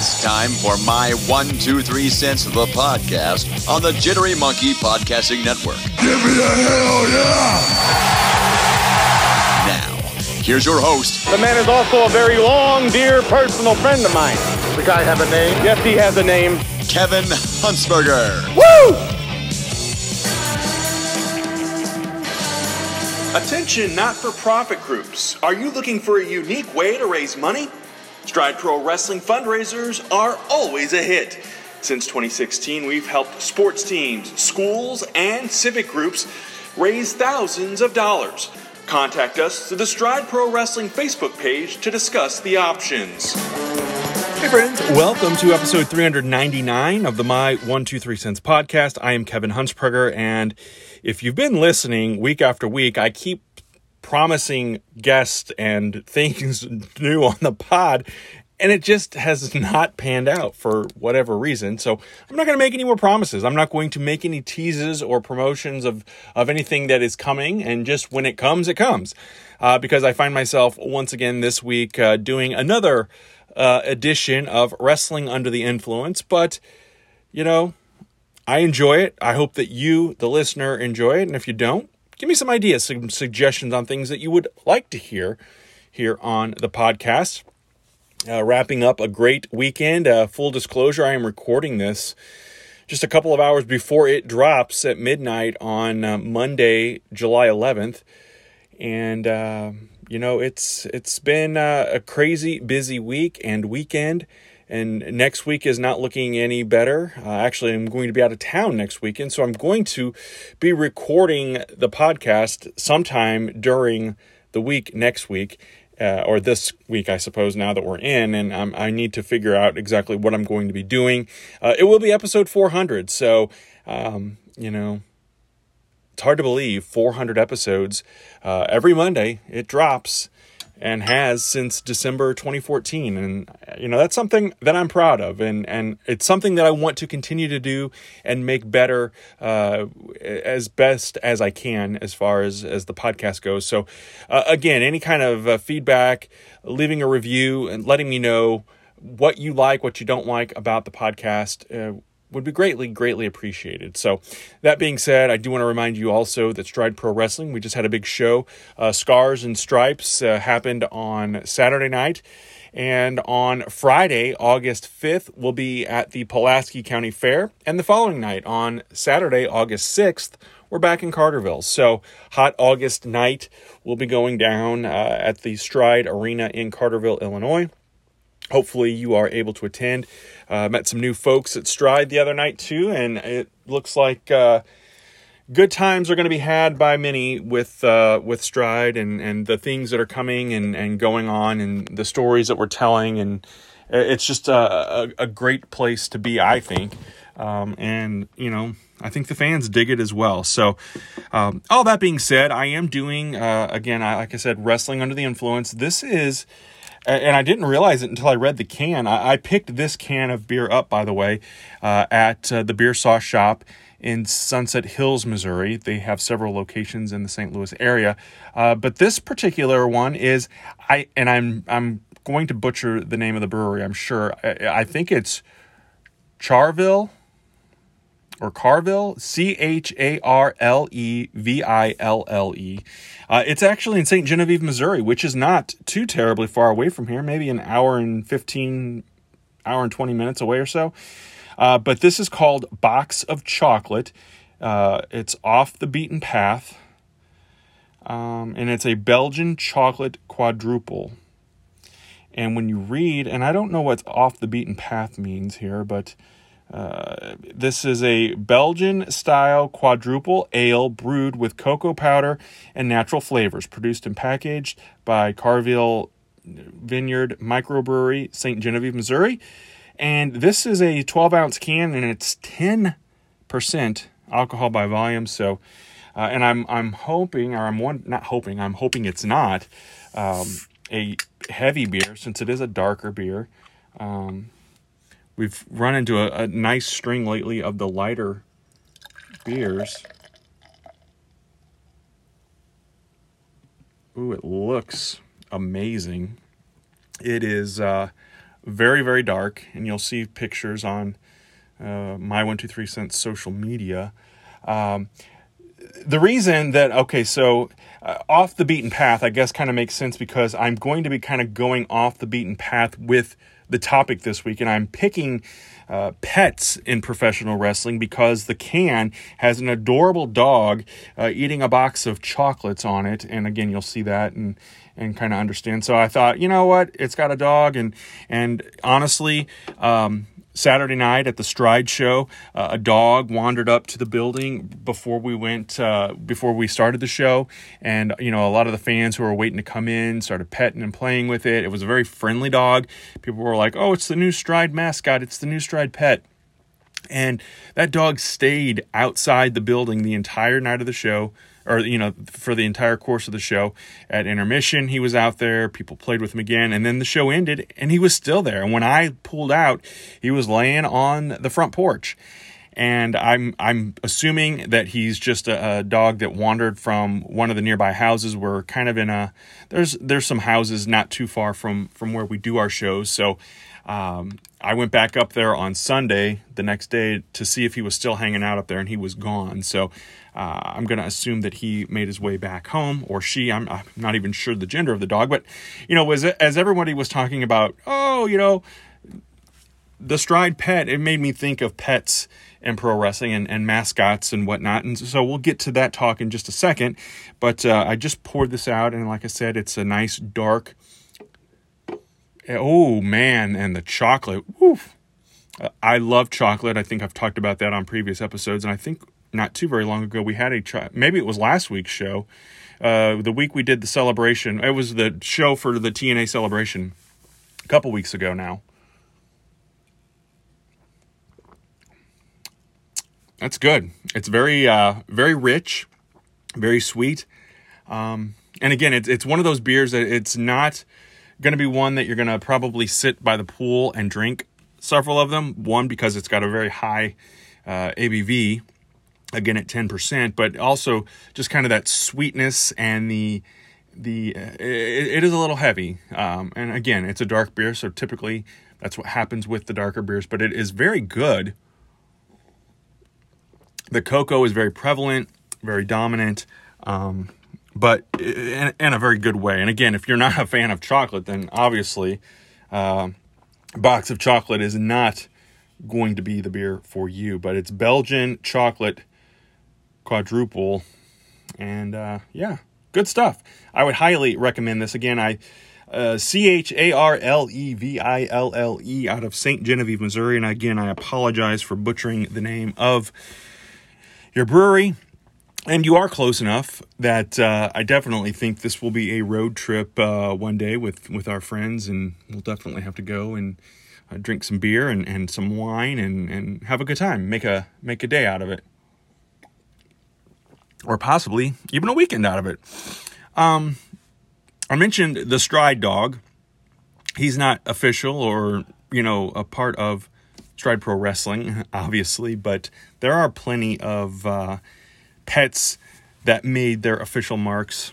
It's time for my one, two, three cents of the podcast on the Jittery Monkey Podcasting Network. Give me a hell yeah! Now, here's your host, The man is also a very long, dear personal friend of mine. The guy have a name? Yes, he has a name. Kevin Huntsberger. Woo! Attention not for profit groups. Are you looking for a unique way to raise money? Stride Pro Wrestling fundraisers are always a hit. Since 2016, we've helped sports teams, schools, and civic groups raise thousands of dollars. Contact us through the Stride Pro Wrestling Facebook page to discuss the options. Hey friends, welcome to episode 399 of the My 123 Cents podcast. I am Kevin Huntsberger, and if you've been listening week after week, I keep promising guests and things new on the pod, and it just has not panned out for whatever reason. So I'm not going to make any more promises. I'm not going to make any teases or promotions of, of anything that is coming, and just when it comes, it comes. Uh, because I find myself once again this week uh, doing another uh, edition of Wrestling Under the Influence, but you know, I enjoy it. I hope that you, the listener, enjoy it. And if you don't, give me some ideas, some suggestions on things that you would like to hear here on the podcast. Uh, wrapping up a great weekend. Uh, full disclosure, I am recording this just a couple of hours before it drops at midnight on uh, Monday, July 11th. And, uh, you know, it's it's been uh, a crazy busy week and weekend and next week is not looking any better. Uh, actually, I'm going to be out of town next weekend, so I'm going to be recording the podcast sometime during the week next week. Uh, or this week, I suppose, now that we're in, and I'm, I need to figure out exactly what I'm going to be doing. Uh, it will be episode 400, so, um, you know, it's hard to believe 400 episodes uh, every Monday. It drops and has since December 2014 and you know that's something that I'm proud of. And and it's something that I want to continue to do and make better uh, as best as I can as far as as the podcast goes. So uh, again any kind of uh, feedback leaving a review and letting me know what you like what you don't like about the podcast uh, would be greatly, greatly appreciated. So, that being said, I do want to remind you also that Stride Pro Wrestling, we just had a big show. Uh, Scars and Stripes uh, happened on Saturday night. And on Friday, August 5th, we'll be at the Pulaski County Fair. And the following night, on Saturday, August 6th, we're back in Carterville. So, hot August night, we'll be going down uh, at the Stride Arena in Carterville, Illinois. Hopefully, you are able to attend. Uh, met some new folks at Stride the other night too, and it looks like uh, good times are going to be had by many with uh, with Stride and and the things that are coming and and going on and the stories that we're telling, and it's just a a, a great place to be, I think. Um, and you know, I think the fans dig it as well. So, um, all that being said, I am doing uh, again, I, like I said, wrestling under the influence. This is and I didn't realize it until I read the can. I, I picked this can of beer up, by the way, uh, at uh, the Beer Sauce Shop in Sunset Hills, Missouri. They have several locations in the St. Louis area, uh, but this particular one is I, and I'm I'm going to butcher the name of the brewery. I'm sure. I, I think it's Charville or Carville, C H A R L E V I L L E. Uh, it's actually in St. Genevieve, Missouri, which is not too terribly far away from here, maybe an hour and 15, hour and 20 minutes away or so. Uh, but this is called Box of Chocolate. Uh, it's off the beaten path. Um, and it's a Belgian chocolate quadruple. And when you read, and I don't know what off the beaten path means here, but this is a Belgian style quadruple ale brewed with cocoa powder and natural flavors, produced and packaged by Carville Vineyard Microbrewery, St. Genevieve, Missouri. And this is a 12 ounce can and it's 10% alcohol by volume. So, uh, and I'm I'm hoping, or I'm one not hoping, I'm hoping it's not um, a heavy beer since it is a darker beer. Um, we've run into a, a nice string lately of the lighter beers. Ooh, it looks amazing. It is uh, very, very dark, and you'll see pictures on uh, my one two three cents social media. Um, the reason that okay, so uh, off the beaten path, I guess, kind of makes sense because I'm going to be kind of going off the beaten path with the topic this week, and I'm picking uh, pets in professional wrestling because the can has an adorable dog uh, eating a box of chocolates on it, and again, you'll see that and and kind of understand. So I thought, you know what, it's got a dog, and and honestly, um, Saturday night at the Stride Show, uh, a dog wandered up to the building before we went, uh, before we started the show, and you know a lot of the fans who were waiting to come in started petting and playing with it. It was a very friendly dog. People were like, "Oh, it's the new Stride mascot. It's the new Stride pet." And that dog stayed outside the building the entire night of the show, or you know for the entire course of the show at intermission. He was out there. People played with him again. And then the show ended and he was still there. And when i pulled out he was laying on the front porch. And i'm i'm assuming that he's just a, a dog that wandered from one of the nearby houses. We're kind of in a there's there's some houses not too far from from where we do our shows. So um, I went back up there on Sunday, the next day, to see if he was still hanging out up there, and he was gone. So uh, I'm going to assume that he made his way back home, or she. I'm, I'm, not even sure the gender of the dog, but you know, as as everybody was talking about, oh, you know, the stride pet, it made me think of pets and pro wrestling and, and mascots and whatnot. And so we'll get to that talk in just a second. But uh, I just poured this out, and like I said, it's a nice dark Oh man, and the chocolate. Oof. I love chocolate. I think I've talked about that on previous episodes, and I think not too very long ago we had a cho- maybe it was last week's show. Uh, the week we did the celebration, it was the show for the TNA celebration a couple weeks ago now. That's good. It's very uh, very rich, very sweet, um, and again, it's it's one of those beers that it's not going to be one that you're going to probably sit by the pool and drink several of them. One, because it's got a very high uh, ABV, again at 10%, but also just kind of that sweetness and the the uh, it, it is a little heavy um, and again it's a dark beer so typically that's what happens with the darker beers but it is very good the cocoa is very prevalent very dominant um, but in, in, a very good way. And again, if you're not a fan of chocolate, then obviously, uh, box of chocolate is not going to be the beer for you. But it's Belgian chocolate quadruple, and uh, yeah, good stuff. I would highly recommend this. Again, I. Uh, C H A R L E V I L L E out of St. Genevieve, Missouri. And again, I apologize for butchering the name of your brewery and you are close enough that uh, I definitely think this will be a road trip uh, one day with, with our friends, and we'll definitely have to go and uh, drink some beer and, and some wine and, and have a good time. Make a make a day out of it, or possibly even a weekend out of it. Um, I mentioned the Stride Dog. He's not official or you know a part of Stride Pro Wrestling, obviously, but there are plenty of uh, pets that made their official marks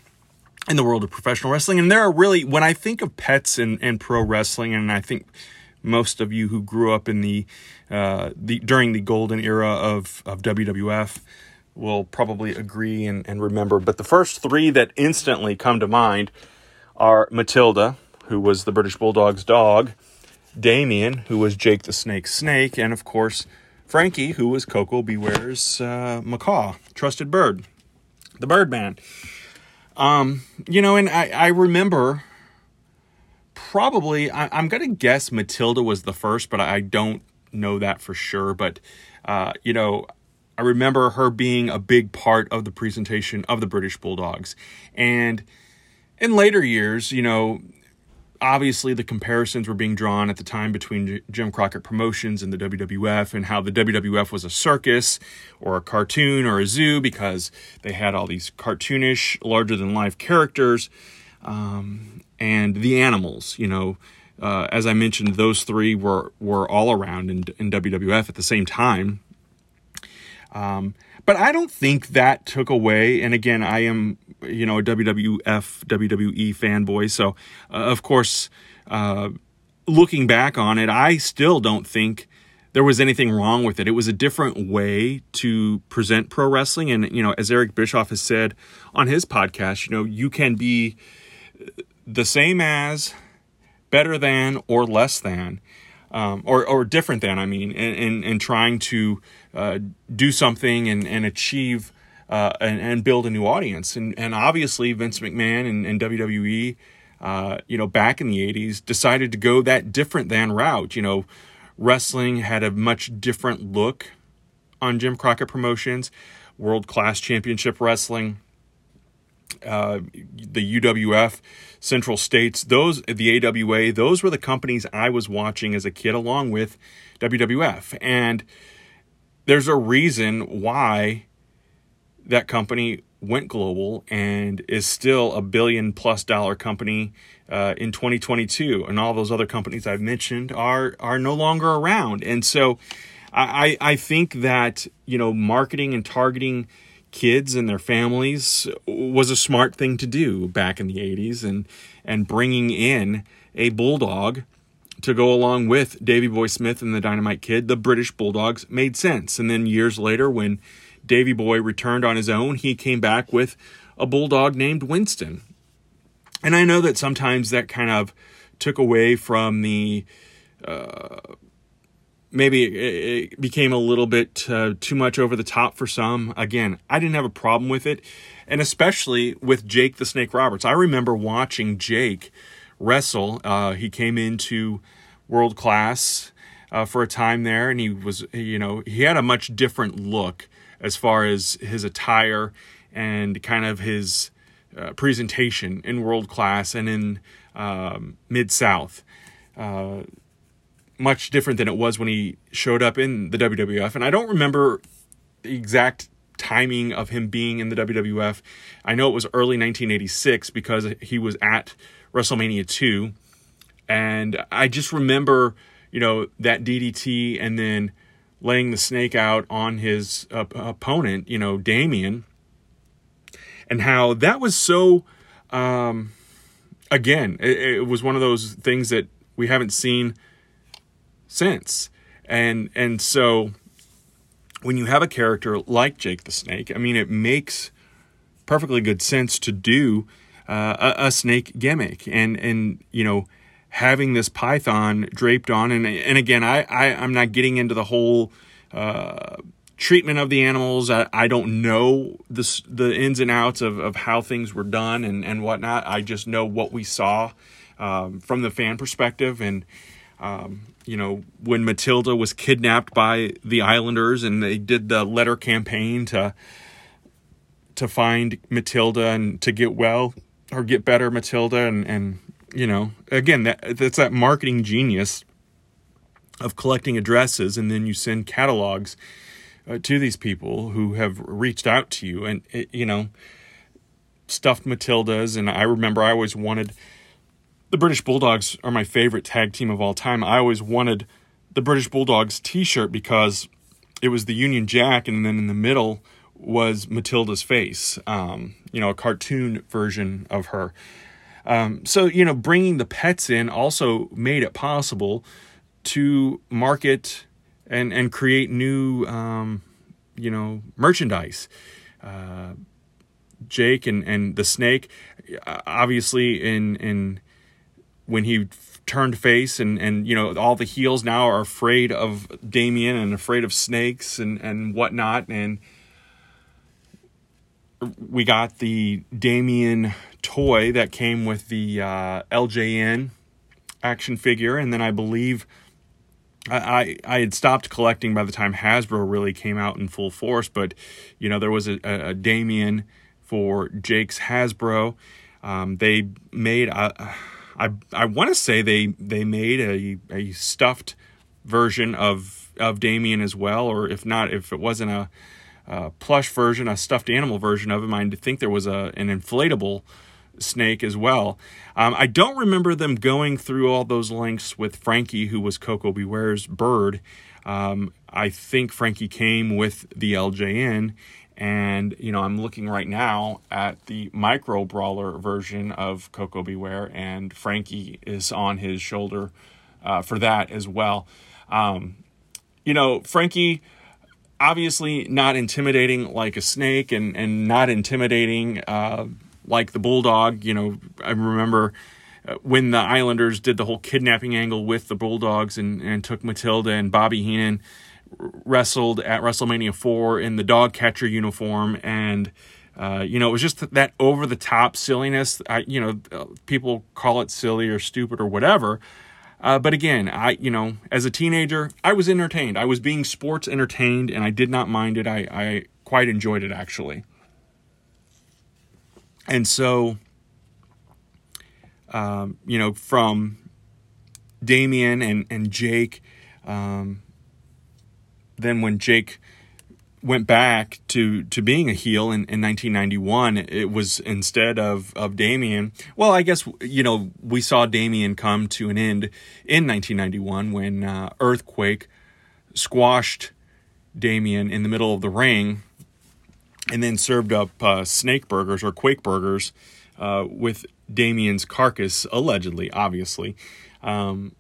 in the world of professional wrestling. And there are really, when I think of pets and, and pro wrestling, and I think most of you who grew up in the, uh, the during the golden era of, of WWF will probably agree and, and remember. But the first three that instantly come to mind are Matilda, who was the British Bulldog's dog, Damien, who was Jake the Snake's snake, and of course, Frankie, who was Koko B. Ware's uh, macaw, trusted bird, the Birdman. Um, you know, and I, I remember probably, I, am going to guess Matilda was the first, but I don't know that for sure. But, uh, you know, I remember her being a big part of the presentation of the British Bulldogs. And in later years, you know, obviously the comparisons were being drawn at the time between Jim Crockett Promotions and the WWF, and how the WWF was a circus or a cartoon or a zoo because they had all these cartoonish, larger than life characters, um, and the animals. You know, uh, as I mentioned, those three were were all around in, in WWF at the same time. Um, but I don't think that took away. And again, I am you know a WWF WWE fanboy, so uh, of course, uh, looking back on it, I still don't think there was anything wrong with it. It was a different way to present pro wrestling, and you know, as Eric Bischoff has said on his podcast, you know, you can be the same as, better than, or less than. Um, or, or different than, I mean, in, in, in trying to uh, do something and, and achieve uh, and, and, build a new audience. And, and obviously, Vince McMahon and, and WWE, uh, you know, back in the 80s, decided to go that different than route. You know, wrestling had a much different look on Jim Crockett Promotions, world class championship wrestling. Uh, the UWF, Central States, those the AWA, those were the companies I was watching as a kid, along with WWF. And there's a reason why that company went global and is still a billion plus dollar company uh, in 2022 and all those other companies i've mentioned are are no longer around. And so i i think that you know marketing and targeting kids and their families was a smart thing to do back in the 80s and and bringing in a bulldog to go along with Davy Boy Smith and the Dynamite Kid, the British Bulldogs made sense. And then years later, when Davy Boy returned on his own, he came back with a bulldog named Winston. And I know that sometimes that kind of took away from the. Uh, maybe it, became a little bit uh, too much over the top for some. Again, I didn't have a problem with it. And especially with Jake the Snake Roberts. I remember watching Jake wrestle. Uh, he came into world class uh, for a time there, and he was, you know, he had a much different look as far as his attire and kind of his uh, presentation in world class and in um, mid south. Uh, much different than it was when he showed up in the WWF, and I don't remember the exact timing of him being in the WWF. I know it was early 1986 because he was at WrestleMania 2, and I just remember, you know, that DDT and then laying the snake out on his uh, opponent, you know, Damien, and how that was so. Um, again, it, it was one of those things that we haven't seen since, and and so when you have a character like Jake the Snake, I mean, it makes perfectly good sense to do uh, a, a snake gimmick, and and you know having this python draped on and and again I, I I'm not getting into the whole uh, treatment of the animals. I, I don't know the the ins and outs of, of how things were done and and whatnot. I just know what we saw um, from the fan perspective. And um, you know when Matilda was kidnapped by the Islanders and they did the letter campaign to to find Matilda and to get well or get better Matilda and and you know, again, that that's that marketing genius of collecting addresses and then you send catalogs uh, to these people who have reached out to you. And it, you know stuffed matildas. And i remember i always wanted the british bulldogs are my favorite tag team of all time i always wanted the british bulldogs t-shirt because it was the union jack and then in the middle was matilda's face um, you know a cartoon version of her um, so, you know, bringing the pets in also made it possible to market and, and create new, um, you know, merchandise. Uh, Jake and, and the snake, obviously, in, in when he turned face and, and, you know, all the heels now are afraid of Damien and afraid of snakes and, and whatnot. And, we got the Damien toy that came with the uh, LJN action figure, and then I believe I, I, had stopped collecting by the time Hasbro really came out in full force. But you know there was a, a Damien for Jake's Hasbro. Um, they made a, I I want to say they they made a a stuffed version of of Damien as well, or if not, if it wasn't a, a plush version, a stuffed animal version of him, I think there was a an inflatable snake as well. Um, I don't remember them going through all those links with Frankie, who was Koko B. Ware's bird. Um, I think Frankie came with the LJN, and you know I'm looking right now at the micro brawler version of Koko B. Ware, and Frankie is on his shoulder uh, for that as well. Um, you know, Frankie obviously not intimidating like a snake and and not intimidating uh, like the bulldog. You know, I remember uh, when the Islanders did the whole kidnapping angle with the Bulldogs and, and took Matilda and Bobby Heenan wrestled at WrestleMania 4 in the dog catcher uniform and uh, you know, it was just that over the top silliness. I, you know, uh, people call it silly or stupid or whatever. Uh, but again, I, you know, as a teenager, I was entertained. I was being sports entertained, and I did not mind it. I, I quite enjoyed it actually. And so, um, you know, from Damien and, and Jake, um, then when Jake went back to, to being a heel in, in 1991, it was instead of, of Damien. Well, I guess, you know, we saw Damien come to an end in 1991 when uh, Earthquake squashed Damien in the middle of the ring and then served up uh, snake burgers or quake burgers uh, with Damien's carcass, allegedly, obviously. Um,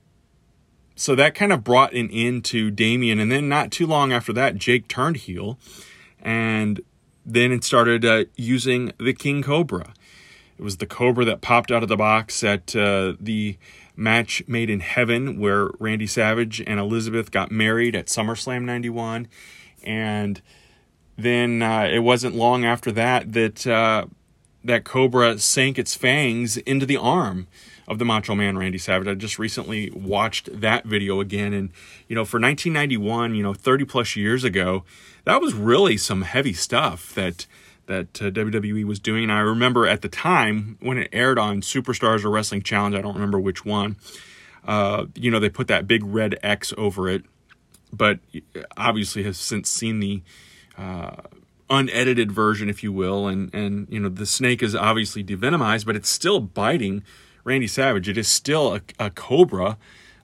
so that kind of brought an end to Damien. And then not too long after that, Jake turned heel and then it started uh, using the King Cobra. It was the Cobra that popped out of the box at uh, the match made in heaven where Randy Savage and Elizabeth got married at SummerSlam 91. And then uh, it wasn't long after that that uh, that cobra sank its fangs into the arm of the Macho Man Randy Savage. I just recently watched that video again, and you know, for 1991, you know, 30 plus years ago, that was really some heavy stuff that that uh, WWE was doing. And I remember at the time when it aired on Superstars or Wrestling Challenge, I don't remember which one. Uh, you know, they put that big red X over it, but obviously has since seen the uh, unedited version, if you will, and and you know the snake is obviously devenomized, but it's still biting Randy Savage. It is still a, a cobra,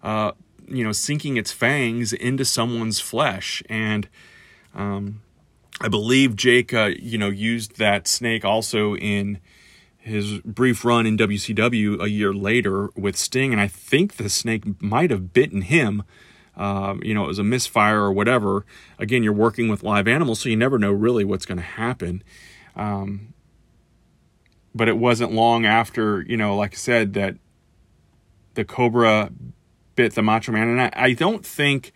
uh, you know, sinking its fangs into someone's flesh, and um, I believe Jake, uh, you know, used that snake also in his brief run in WCW a year later with Sting, and I think the snake might have bitten him um, you know, it was a misfire or whatever. Again, you're working with live animals, so you never know really what's going to happen. Um, but it wasn't long after, you know, like I said, that the Cobra bit the Macho Man, and I, I don't think.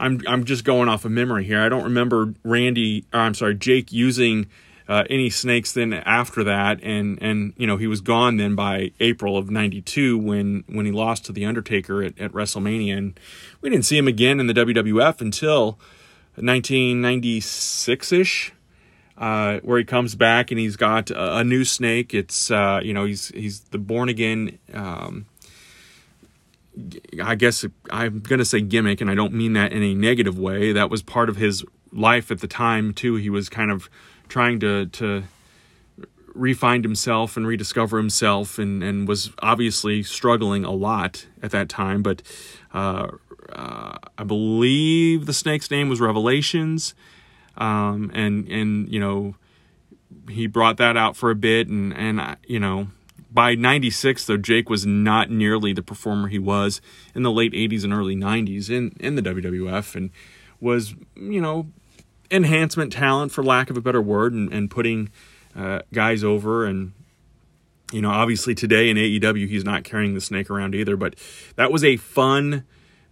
I'm I'm just going off of memory here. I don't remember Randy. or I'm sorry, Jake using uh, any snakes then after that, and and you know he was gone then by April of '92 when when he lost to the Undertaker at, at WrestleMania, and we didn't see him again in the WWF until 1996 ish. Uh, where he comes back and he's got a, a new snake. It's uh, you know he's he's the born again. Um, I guess I'm gonna say gimmick, and I don't mean that in a negative way. That was part of his life at the time too. He was kind of trying to to refind himself and rediscover himself and and was obviously struggling a lot at that time but uh, uh, I believe the snake's name was Revelations um, and and you know he brought that out for a bit and and you know by 96 though Jake was not nearly the performer he was in the late 80s and early 90s in in the WWF and was you know enhancement talent, for lack of a better word, and, and putting uh, guys over. And, you know, obviously today in AEW, he's not carrying the snake around either, but that was a fun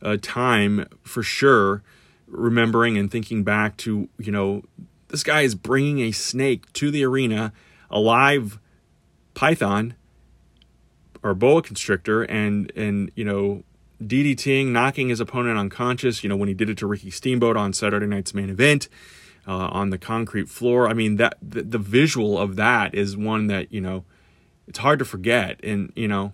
uh, time for sure, remembering and thinking back to, you know, this guy is bringing a snake to the arena, a live python or boa constrictor, and, and, you know, DDTing, knocking his opponent unconscious, you know, when he did it to Ricky Steamboat on Saturday night's main event uh, on the concrete floor. I mean, that the, the visual of that is one that, you know, it's hard to forget. And, you know,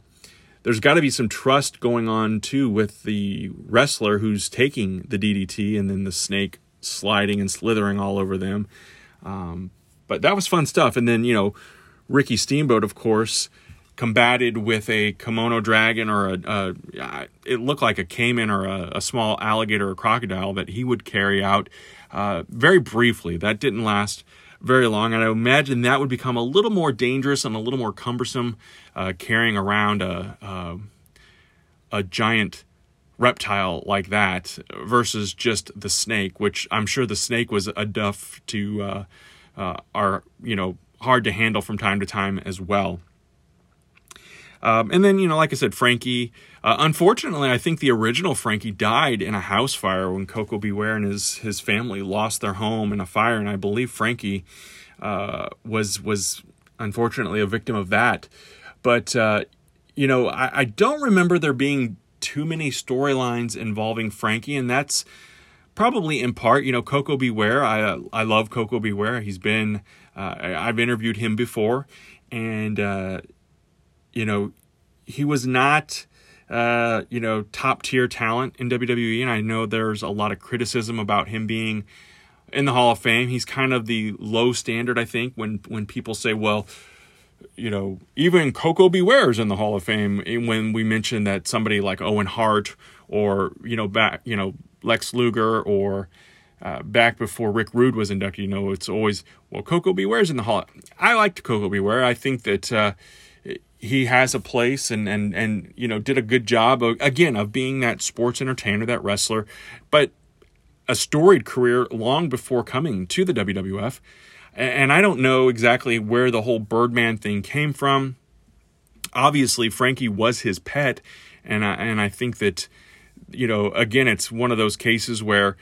there's got to be some trust going on too with the wrestler who's taking the DDT and then the snake sliding and slithering all over them. Um, but that was fun stuff. And then, you know, Ricky Steamboat, of course, combated with a Komodo dragon or a, a it looked like a caiman or a, a, small alligator or crocodile that he would carry out uh, very briefly. That didn't last very long, and I imagine that would become a little more dangerous and a little more cumbersome uh, carrying around a, a a giant reptile like that versus just the snake, which I'm sure the snake was enough to uh, uh, are you know hard to handle from time to time as well. Um, and then, you know, like I said, Frankie. Uh, unfortunately, I think the original Frankie died in a house fire when Koko B. Ware and his his family lost their home in a fire, and I believe Frankie uh, was was unfortunately a victim of that. But uh, you know, I, I don't remember there being too many storylines involving Frankie, and that's probably in part, you know, Coco Beware. Ware. I I love Koko B. Ware. He's been uh, I've interviewed him before, and uh, you know, he was not, uh, you know, top tier talent in WWE. And I know there's a lot of criticism about him being in the Hall of Fame. He's kind of the low standard, I think, when, when people say, well, you know, even Koko B. Ware's in the Hall of Fame. When we mention that somebody like Owen Hart or, you know, back, you know, Lex Luger or, uh, back before Rick Rude was inducted, you know, it's always, well, Koko B. Ware's in the Hall. I liked Koko B. Ware. I think that, uh, he has a place and and and you know did a good job of, again of being that sports entertainer, that wrestler, but a storied career long before coming to the WWF. And I don't know exactly where the whole Birdman thing came from. Obviously, Frankie was his pet, and I, and I think that you know again it's one of those cases where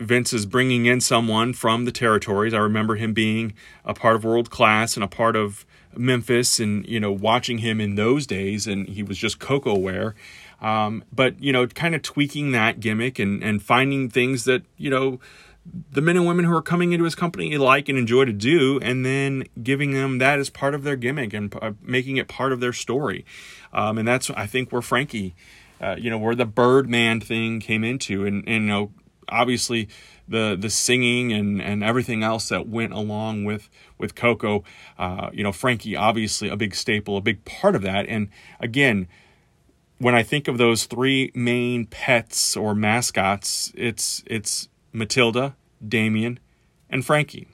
Vince is bringing in someone from the territories. I remember him being a part of World Class and a part of Memphis and, you know, watching him in those days, and he was just Koko Ware. Um, but, you know, kind of tweaking that gimmick and, and finding things that, you know, the men and women who are coming into his company like and enjoy to do, and then giving them that as part of their gimmick and uh, making it part of their story. Um, and that's, I think, where Frankie, uh, you know, where the Birdman thing came into. And, and, you know, obviously the the singing and and everything else that went along with with Koko. Uh, you know, Frankie obviously a big staple, a big part of that. And again, when I think of those three main pets or mascots, it's it's Matilda, Damien, and Frankie.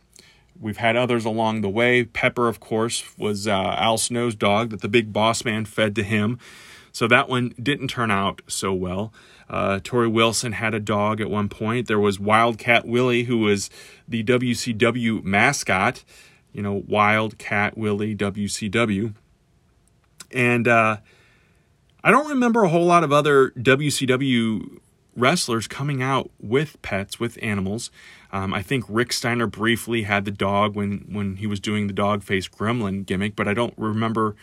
We've had others along the way. Pepper, of course, was uh, Al Snow's dog that the big boss man fed to him. So that one didn't turn out so well. Uh, Torrie Wilson had a dog at one point. There was Wildcat Willie, who was the WCW mascot. You know, Wildcat Willie, WCW. And uh, I don't remember a whole lot of other WCW wrestlers coming out with pets, with animals. Um, I think Rick Steiner briefly had the dog when, when he was doing the dog face gremlin gimmick, but I don't remember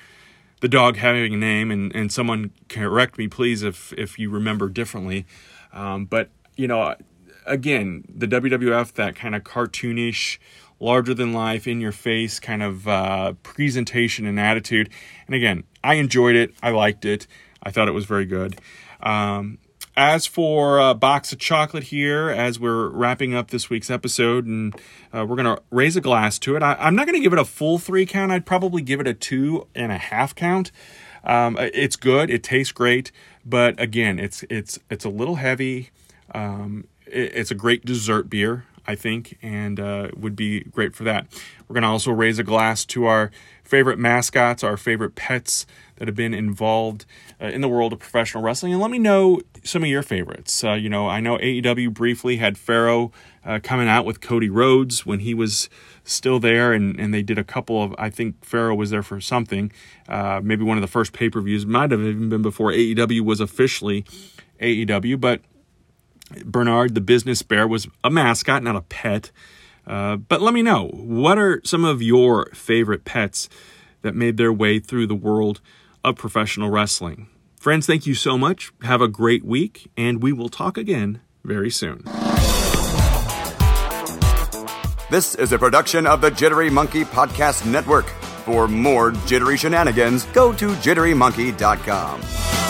the dog having a name, and, and someone correct me, please, if if you remember differently. Um, but you know, again, the WWF, that kind of cartoonish, larger than life, in your face kind of uh, presentation and attitude. And again, I enjoyed it. I liked it. I thought it was very good. Um, as for a box of chocolate here, as we're wrapping up this week's episode, and uh, we're going to raise a glass to it. I, am not going to give it a full three count. I'd probably give it a two and a half count. Um, it's good. It tastes great, but again, it's it's it's a little heavy. Um, it, it's a great dessert beer, I think, and uh, would be great for that. We're going to also raise a glass to our favorite mascots, our favorite pets that have been involved uh, in the world of professional wrestling. And let me know some of your favorites. Uh, you know, I know AEW briefly had Pharaoh uh, coming out with Cody Rhodes when he was still there, and, and they did a couple of, I think Pharaoh was there for something, uh, maybe one of the first pay per views, might have even been before AEW was officially AEW, but Bernard the Business Bear was a mascot, not a pet. Uh, but let me know what are some of your favorite pets that made their way through the world of professional wrestling. Friends, thank you so much. Have a great week, and we will talk again very soon. This is a production of the Jittery Monkey Podcast Network. For more jittery shenanigans, go to jitterymonkey.com.